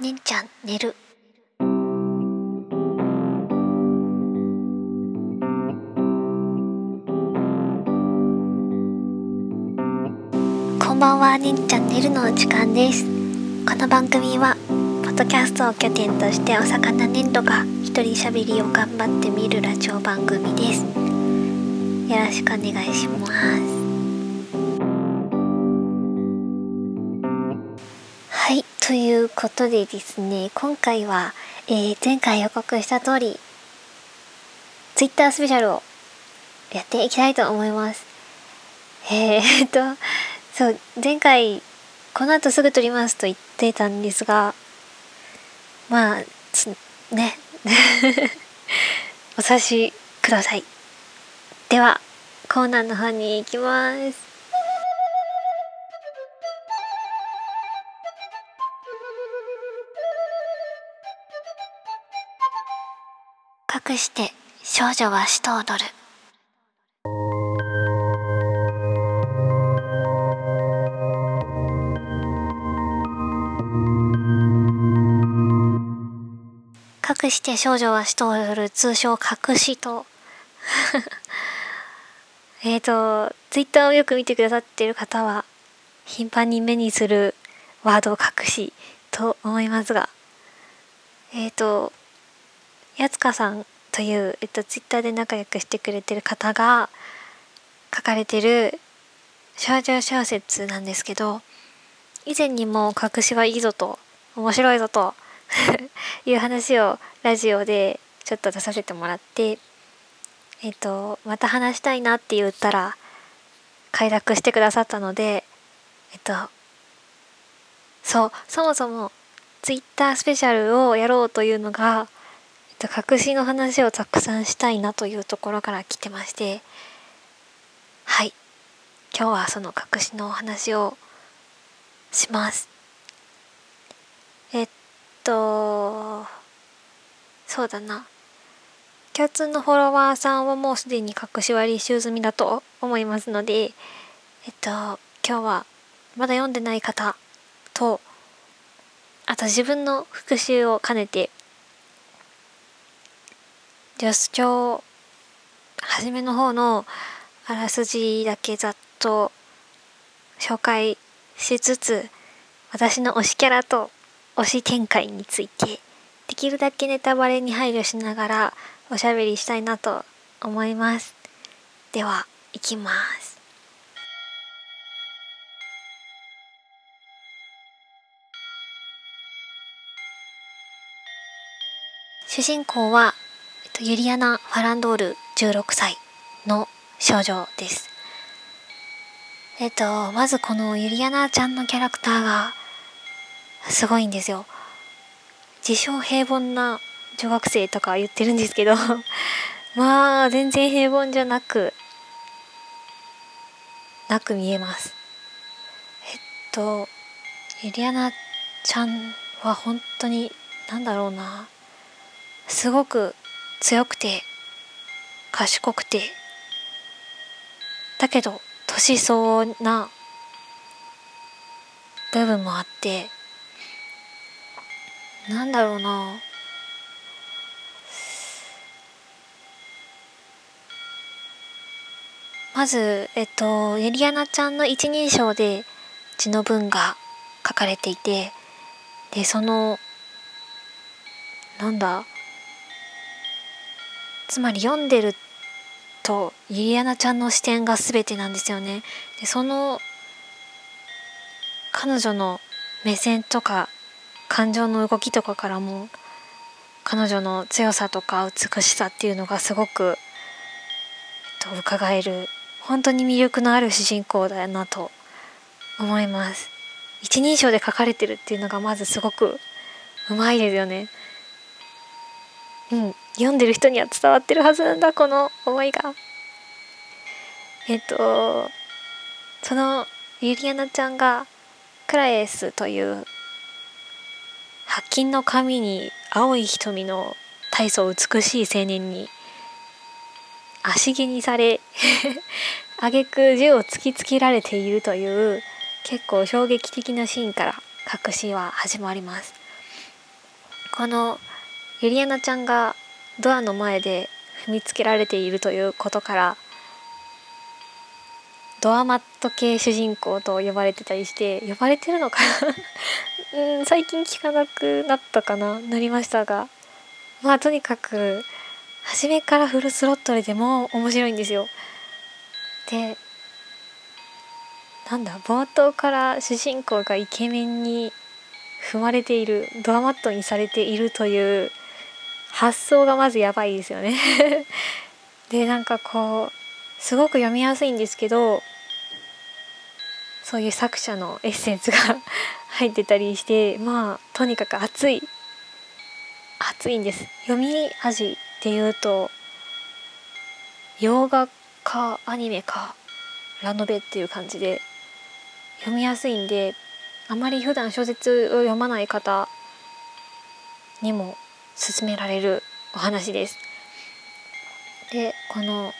ねんちゃん寝る。こんばんはねんちゃん寝るの時間です。この番組はポッドキャストを拠点としてお魚粘土が一人喋りを頑張ってみるラジオ番組です。よろしくお願いします。いうことでですね今回は、えー、前回予告した通り Twitter スペシャルをやっていきたいと思います。えー、っとそう前回この後すぐ撮りますと言ってたんですがまあね お察しください。ではコーナーの方に行きます。隠して少女は死と踊る。隠して少女は死と踊る通称隠しと。えっとツイッターをよく見てくださっている方は頻繁に目にするワードを隠しと思いますがえっ、ー、とやつかさんという、えっと、ツイッターで仲良くしてくれてる方が書かれてる少女小説なんですけど以前にも隠しはいいぞと面白いぞと いう話をラジオでちょっと出させてもらってえっ、とまた話したいなって言ったら快諾してくださったのでえっとそうそもそもツイッタースペシャルをやろうというのが、と隠しの話をたくさんしたいなというところから来てましてはい。今日はその隠しのお話をします。えっとそうだな。共通のフォロワーさんはもうすでに隠し割り集済みだと思いますのでえっと今日はまだ読んでない方とあと自分の復習を兼ねて女子長初めの方のあらすじだけざっと紹介しつつ私の推しキャラと推し展開についてできるだけネタバレに配慮しながらおしゃべりしたいなと思います。では行きます。主人公は、ユリアナ・ファランドール16歳の少女です。えっとまずこのユリアナちゃんのキャラクターがすごいんですよ。自称平凡な女学生とか言ってるんですけど まあ全然平凡じゃなくなく見えます。えっとユリアナちゃんは本当になんだろうなすごく強くて賢くて。だけど年相応な部分もあってなんだろうな。まずえっとユリアナちゃんの一人称で字の文が書かれていてでそのなんだ？つまり読んでるとユリアナちゃんの視点が全てなんですよね。でその彼女の目線とか感情の動きとかからも彼女の強さとか美しさっていうのがすごく、えっと、伺える本当に魅力のある主人公だなと思います一人称で書かれてるっていうのがまずすごくうまいですよねうん。読んでる人には伝わってるはずなんだこの思いが。えっとそのユリアナちゃんがクラエスという白金の髪に青い瞳の大層美しい青年に足毛にされ 挙句銃を突きつけられているという結構衝撃的なシーンから隠しは始まります。このユリアナちゃんがドアの前で踏みつけられているということからドアマット系主人公と呼ばれてたりして呼ばれてるのかな？うん最近聞かなくなったかな？なりましたがまあとにかく初めからフルスロットルでも面白いんですよ。でなんだ冒頭から主人公がイケメンに踏まれているドアマットにされているという発想がまずやばいですよね。でなんかこうすごく読みやすいんですけどそういう作者のエッセンスが 入ってたりしてまあとにかく熱い熱いんです。読み味っていうと洋画かアニメかラノベっていう感じで読みやすいんであまり普段小説を読まない方にも勧められるお話です。でこの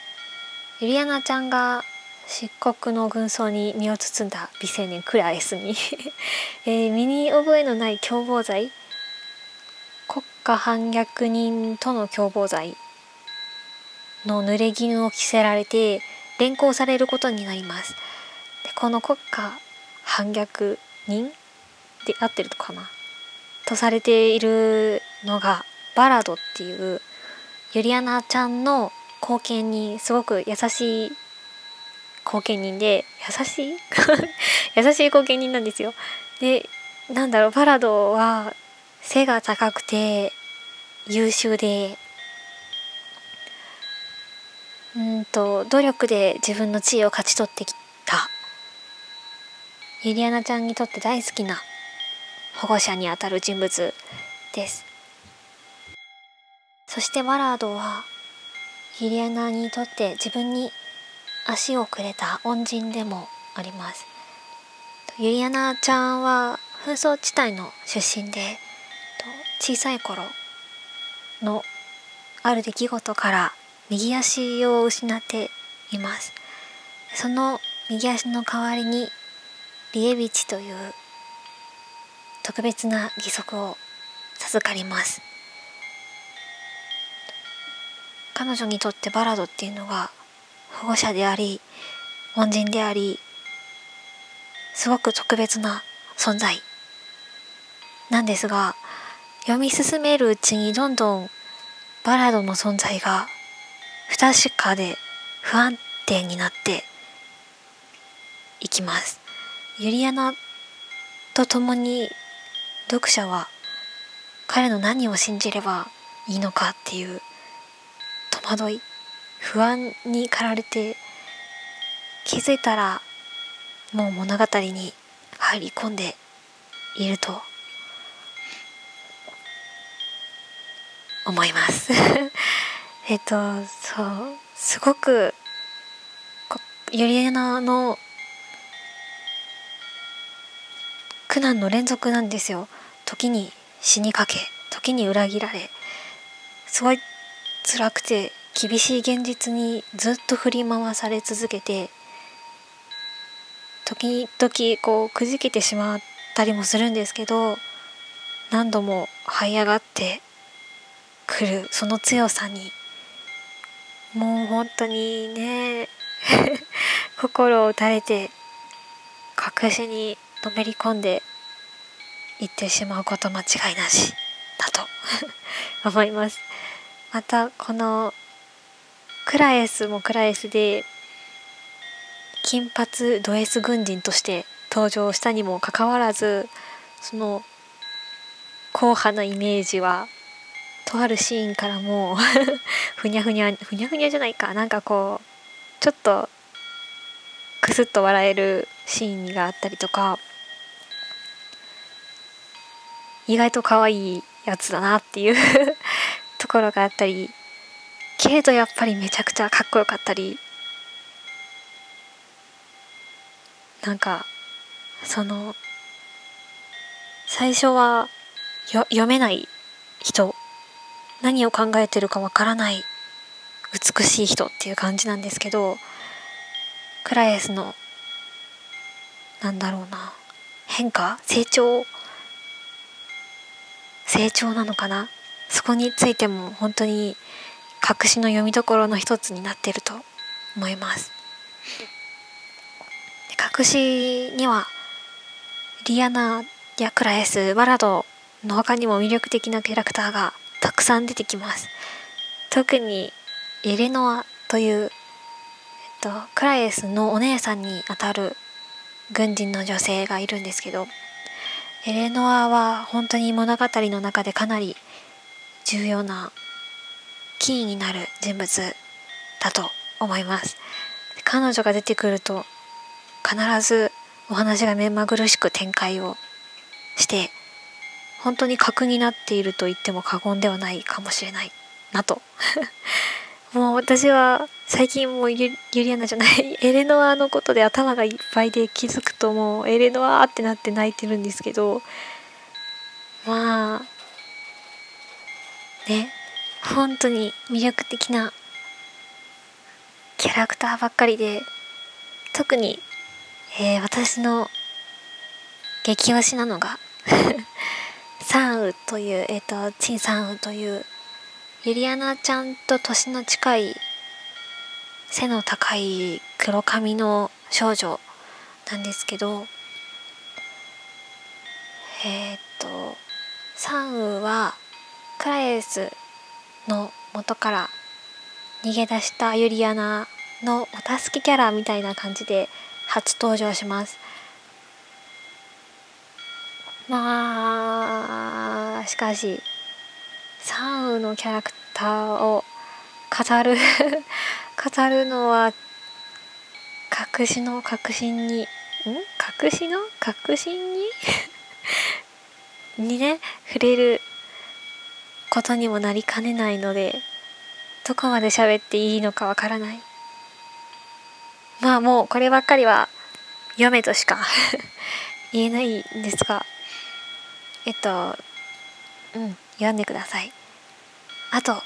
ユリアナちゃんが漆黒の軍曹に身を包んだ美青年クラエスに えー、身に覚えのない共謀罪国家反逆人との共謀罪の濡れ衣を着せられて連行されることになります。でこの国家反逆人で合ってるのかな？とされているのがバラドっていうユリアナちゃんの後見にすごく優しい後見人で優しい？優しい後見人なんですよ。でなんだろうバラドは背が高くて優秀でうんと努力で自分の地位を勝ち取ってきた。ユリアナちゃんにとって大好きな保護者にあたる人物です。そしてバラードはユリアナにとって自分に足をくれた恩人でもあります。ユリアナちゃんは紛争地帯の出身で小さい頃のある出来事から右足を失っていますその右足の代わりにリエビチという特別な義足を授かります。彼女にとってバラドっていうのが保護者であり恩人でありすごく特別な存在。なんですが読み進めるうちにどんどんバラドの存在が不確かで不安定になっていきます。ユリアナと共に読者は彼の何を信じればいいのかっていう戸惑い不安に駆られて気づいたらもう物語に入り込んでいると思います。えっとそうすごくユリエナの苦難の連続なんですよ。時に死にかけ時に裏切られすごい辛くて厳しい現実にずっと振り回され続けて時々こうくじけてしまったりもするんですけど何度も這い上がってくるその強さに。もう本当にね 心を打たれて確信にのめり込んでいってしまうこと間違いなしだと 思います。またこのクラエスもクラエスで金髪ド S 軍人として登場したにもかかわらずその硬派なイメージはとあるシーンからも ふにゃふにゃふにゃふにゃじゃないか。なんかこうちょっとクスッと笑えるシーンがあったりとか意外と可愛いやつだなっていう ところがあったりけれどやっぱりめちゃくちゃかっこよかったりなんかその最初は読めない人何を考えてるかわからない美しい人っていう感じなんですけどクラエスのなんだろうな変化成長成長なのかなそこについても本当に隠しの読みどころの一つになっていると思います。隠しにはリアナやクラエスバラドの他にも魅力的なキャラクターがたくさん出てきます。特にエレノアという、えっと、クラエスのお姉さんにあたる軍人の女性がいるんですけどエレノアは本当に物語の中でかなり重要なキーになる人物だと思います。彼女が出てくると必ずお話が目まぐるしく展開をして本当に格になっていると言っても過言ではないかもしれないなと。もう私は最近もうユリアナじゃないエレノアのことで頭がいっぱいで気づくともうエレノアってなって泣いてるんですけどまあね。本当に魅力的なキャラクターばっかりで特に、えー、私の激推しなのが サンウという、えっ、ー、と、チンサンウという、ユリアナちゃんと年の近い、背の高い黒髪の少女なんですけど、えっ、ー、と、サンウは、クラエスの元から逃げ出したユリアナのお助けキャラみたいな感じで初登場します。まあしかしサンウのキャラクターを語る 語るのは隠しの確信にん？隠しの確信に？にね触れることにもなりかねないのでどこまで喋っていいのかわからない。まあもうこればっかりは読めとしか 言えないんですがえっとうん読んでください。あと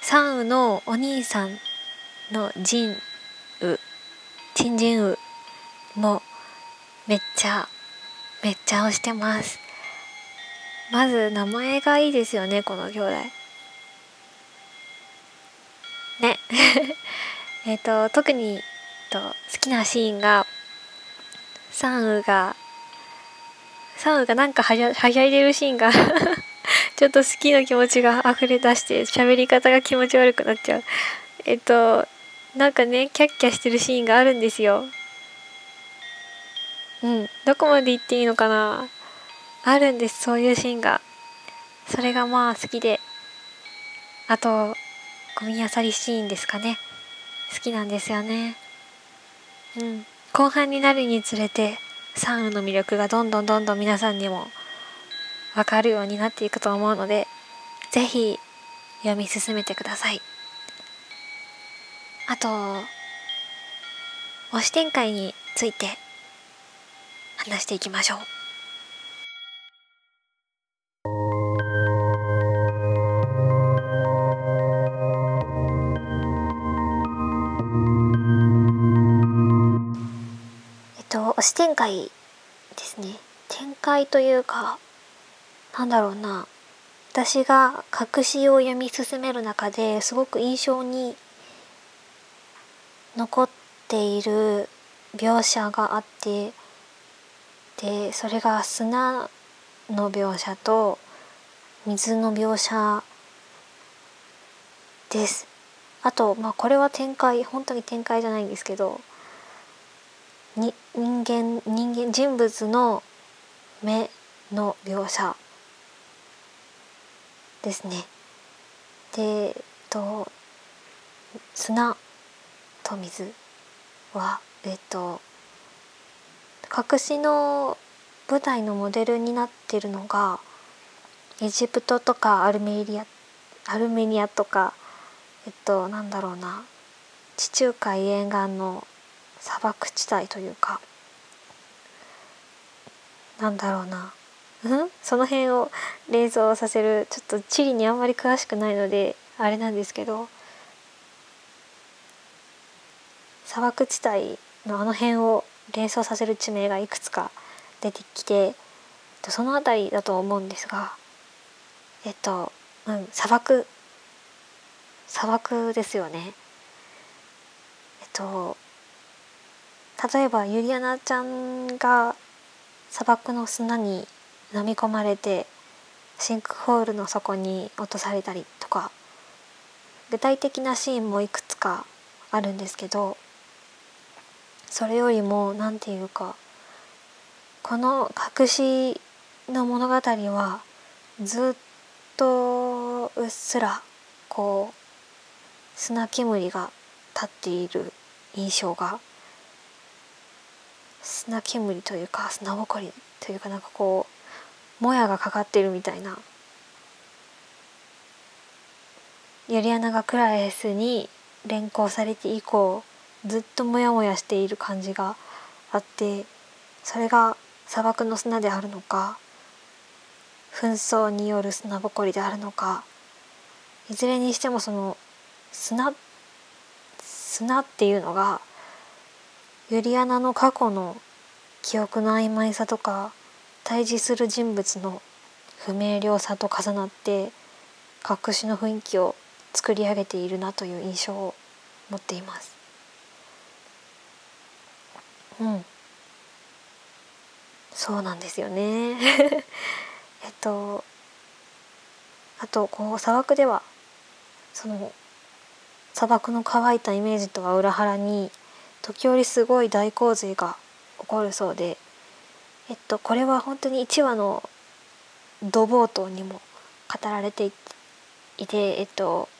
サンウのお兄さんのジンウチンジンウもめっちゃめっちゃ推してます。まず名前がいいですよねこの兄弟。ね。えっと特にと好きなシーンがサンウがサンウがなんかはやはしゃいでるシーンが ちょっと好きな気持ちが溢れ出して喋り方が気持ち悪くなっちゃう。えっとなんかねキャッキャしてるシーンがあるんですよ。うん。どこまで言っていいのかな。あるんです。そういうシーンが。それがまあ好きで。あとゴミあさりシーンですかね。好きなんですよね。うん。後半になるにつれてサンウの魅力がどんどんどんどん皆さんにも分かるようになっていくと思うので是非読み進めてください。あと推し展開について話していきましょう。推し展開ですね。展開というかなんだろうな。私が隠しを読み進める中ですごく印象に残っている描写があってでそれが砂の描写と水の描写です。あとまあこれは展開本当に展開じゃないんですけどに人間人間人物の目の描写ですね。で、と、砂と水はえっと隠しの舞台のモデルになってるのがエジプトとかアルメリアアルメニアとかえっとなんだろうな地中海沿岸の砂漠地帯というかなんだろうな。その辺を連想させるちょっと地理にあんまり詳しくないのであれなんですけど砂漠地帯のあの辺を連想させる地名がいくつか出てきてその辺りだと思うんですがえっとうん砂漠砂漠ですよね。えっと例えばユリアナちゃんが砂漠の砂に飲み込まれてシンクホールの底に落とされたりとか具体的なシーンもいくつかあるんですけどそれよりも何て言うかこの隠しの物語はずっとうっすらこう砂煙が立っている印象が砂煙というか砂ぼこりというかなんかこうもやがかかってるみたいなユリアナがクラエスに連行されて以降ずっとモヤモヤしている感じがあってそれが砂漠の砂であるのか紛争による砂ぼこりであるのかいずれにしてもその砂砂っていうのがユリアナの過去の記憶の曖昧さとか対峙する人物の不明瞭さと重なって隠しの雰囲気を作り上げているなという印象を持っています。うん、そうなんですよね えっとあとこう砂漠ではその砂漠の乾いたイメージとは裏腹に時折すごい大洪水が起こるそうでえっとこれは本当に1話の土冒頭にも語られていてえっと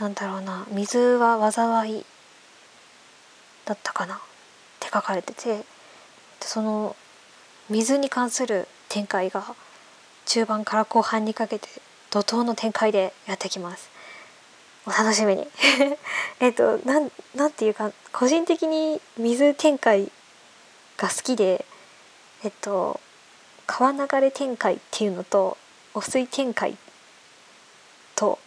なんだろうな水は災いだったかなって書かれててその水に関する展開が中盤から後半にかけて怒涛の展開でやってきます。お楽しみに えっとなんなんていうか個人的に水展開が好きでえっと川流れ展開っていうのと汚水展開と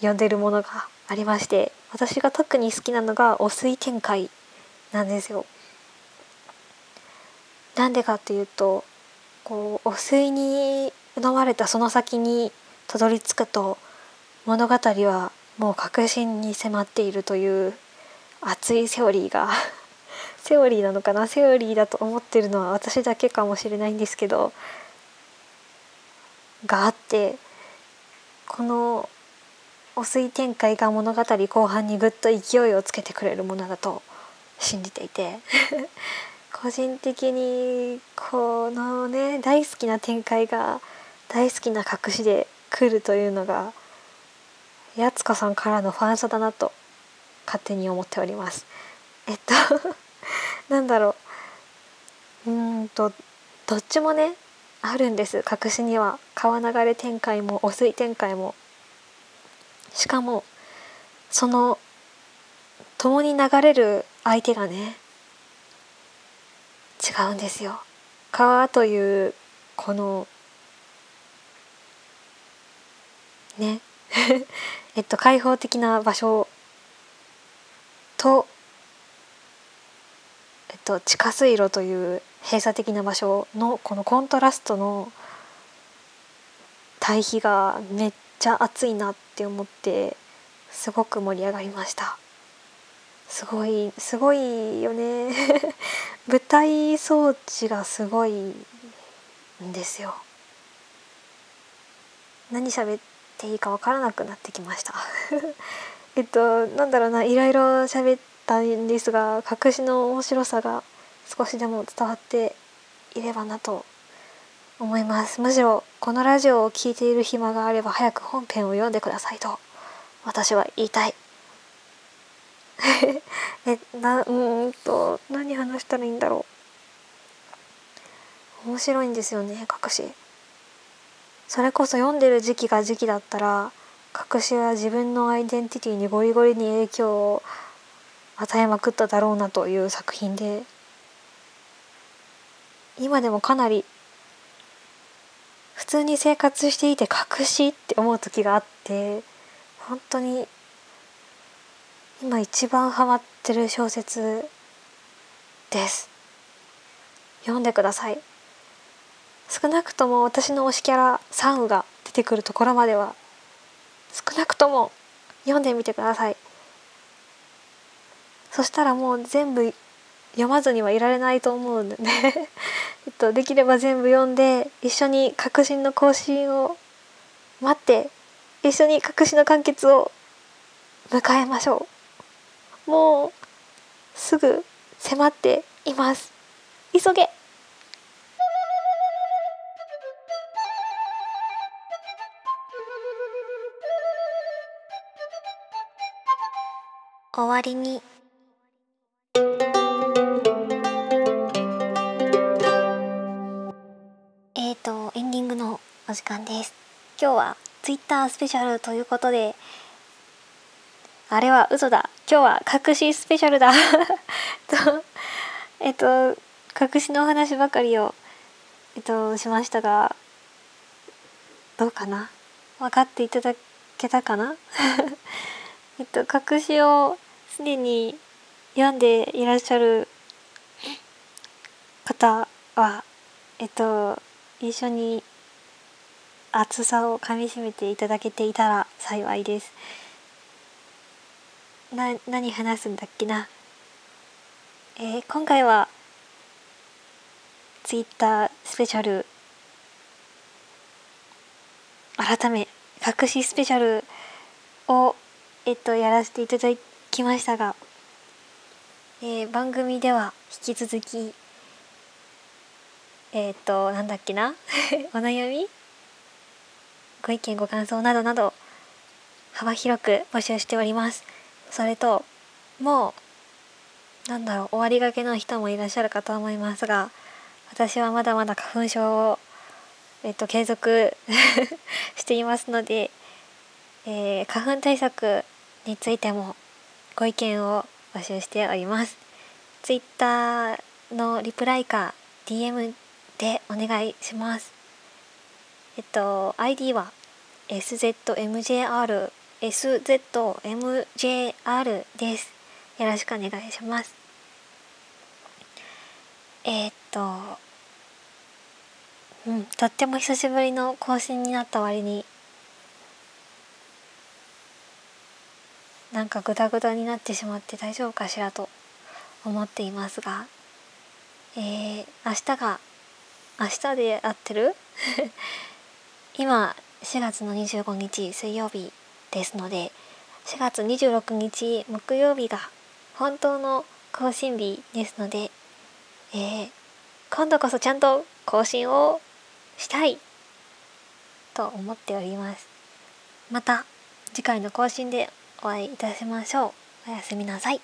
呼んでるものがありまして私が特に好きなのが汚水展開なんですよ。なんでかっていうとこう汚水に飲まれたその先にたどり着くと物語はもう確信に迫っているという熱いセオリーが セオリーなのかな？セオリーだと思ってるのは私だけかもしれないんですけどがあってこの汚水展開が物語後半にぐっと勢いをつけてくれるものだと信じていて 個人的にこのね大好きな展開が大好きな隠しで来るというのがやつこさんからのファンサだなと勝手に思っております。えっと なんだろう。うんとどっちもねあるんです。隠しには。川流れ展開も汚水展開も。しかもその共に流れる相手がね違うんですよ。川というこのね えっと開放的な場所とえっと地下水路という閉鎖的な場所のこのコントラストの対比がめっちゃ熱いなって思ってすごく盛り上がりました。すごいすごいよね。舞台装置がすごいんですよ。何喋っていいか分からなくなってきました。えっとなんだろうないろいろ喋ったんですが隠しの面白さが少しでも伝わっていればなと思います。むしろこのラジオを聴いている暇があれば早く本編を読んでくださいと私は言いたい。えなうんと何話したらいいんだろう。面白いんですよね隠し。それこそ読んでる時期が時期だったら隠しは自分のアイデンティティにゴリゴリに影響を与えまくっただろうなという作品で今でもかなり普通に生活していて隠しって思う時があって本当に今一番ハマってる小説です。読んでください。少なくとも私の推しキャラサンウが出てくるところまでは少なくとも読んでみてください。そしたらもう全部読まずにはいられないと思うんで えっとできれば全部読んで一緒に革新の更新を待って一緒に革新の完結を迎えましょう。もうすぐ迫っています。急げ！終わりに。えーとエンディングのお時間です。今日はツイッタースペシャルということであれは嘘だ。今日は隠しスペシャルだ。とえっと隠しのお話ばかりをえっとしましたがどうかな？分かっていただけたかな？えっと隠しをすでに読んでいらっしゃる方はえっと一緒に厚さをかみしめていただけていたら幸いです。な何話すんだっけな？えー、今回はツイッタースペシャル改め隠しスペシャルをえっとやらせていただいきましたが、えー、番組では引き続きえっ、となんだっけな お悩みご意見ご感想などなど幅広く募集しております。それともうなんだろう終わりがけの人もいらっしゃるかと思いますが私はまだまだ花粉症をえっと継続 していますので、えー、花粉対策についてもご意見を募集しておりますツイッターのリプライか DM でお願いします。えっと ID は SZMJR SZMJR です。よろしくお願いします。えー、っとうんとっても久しぶりの更新になった割になんかグダグダになってしまって大丈夫かしらと思っていますが、えー、明日が明日で合ってる？今4月の25日水曜日ですので4月26日木曜日が本当の更新日ですので、えー、今度こそちゃんと更新をしたいと思っております。また次回の更新でお会いいたしましょう。おやすみなさい。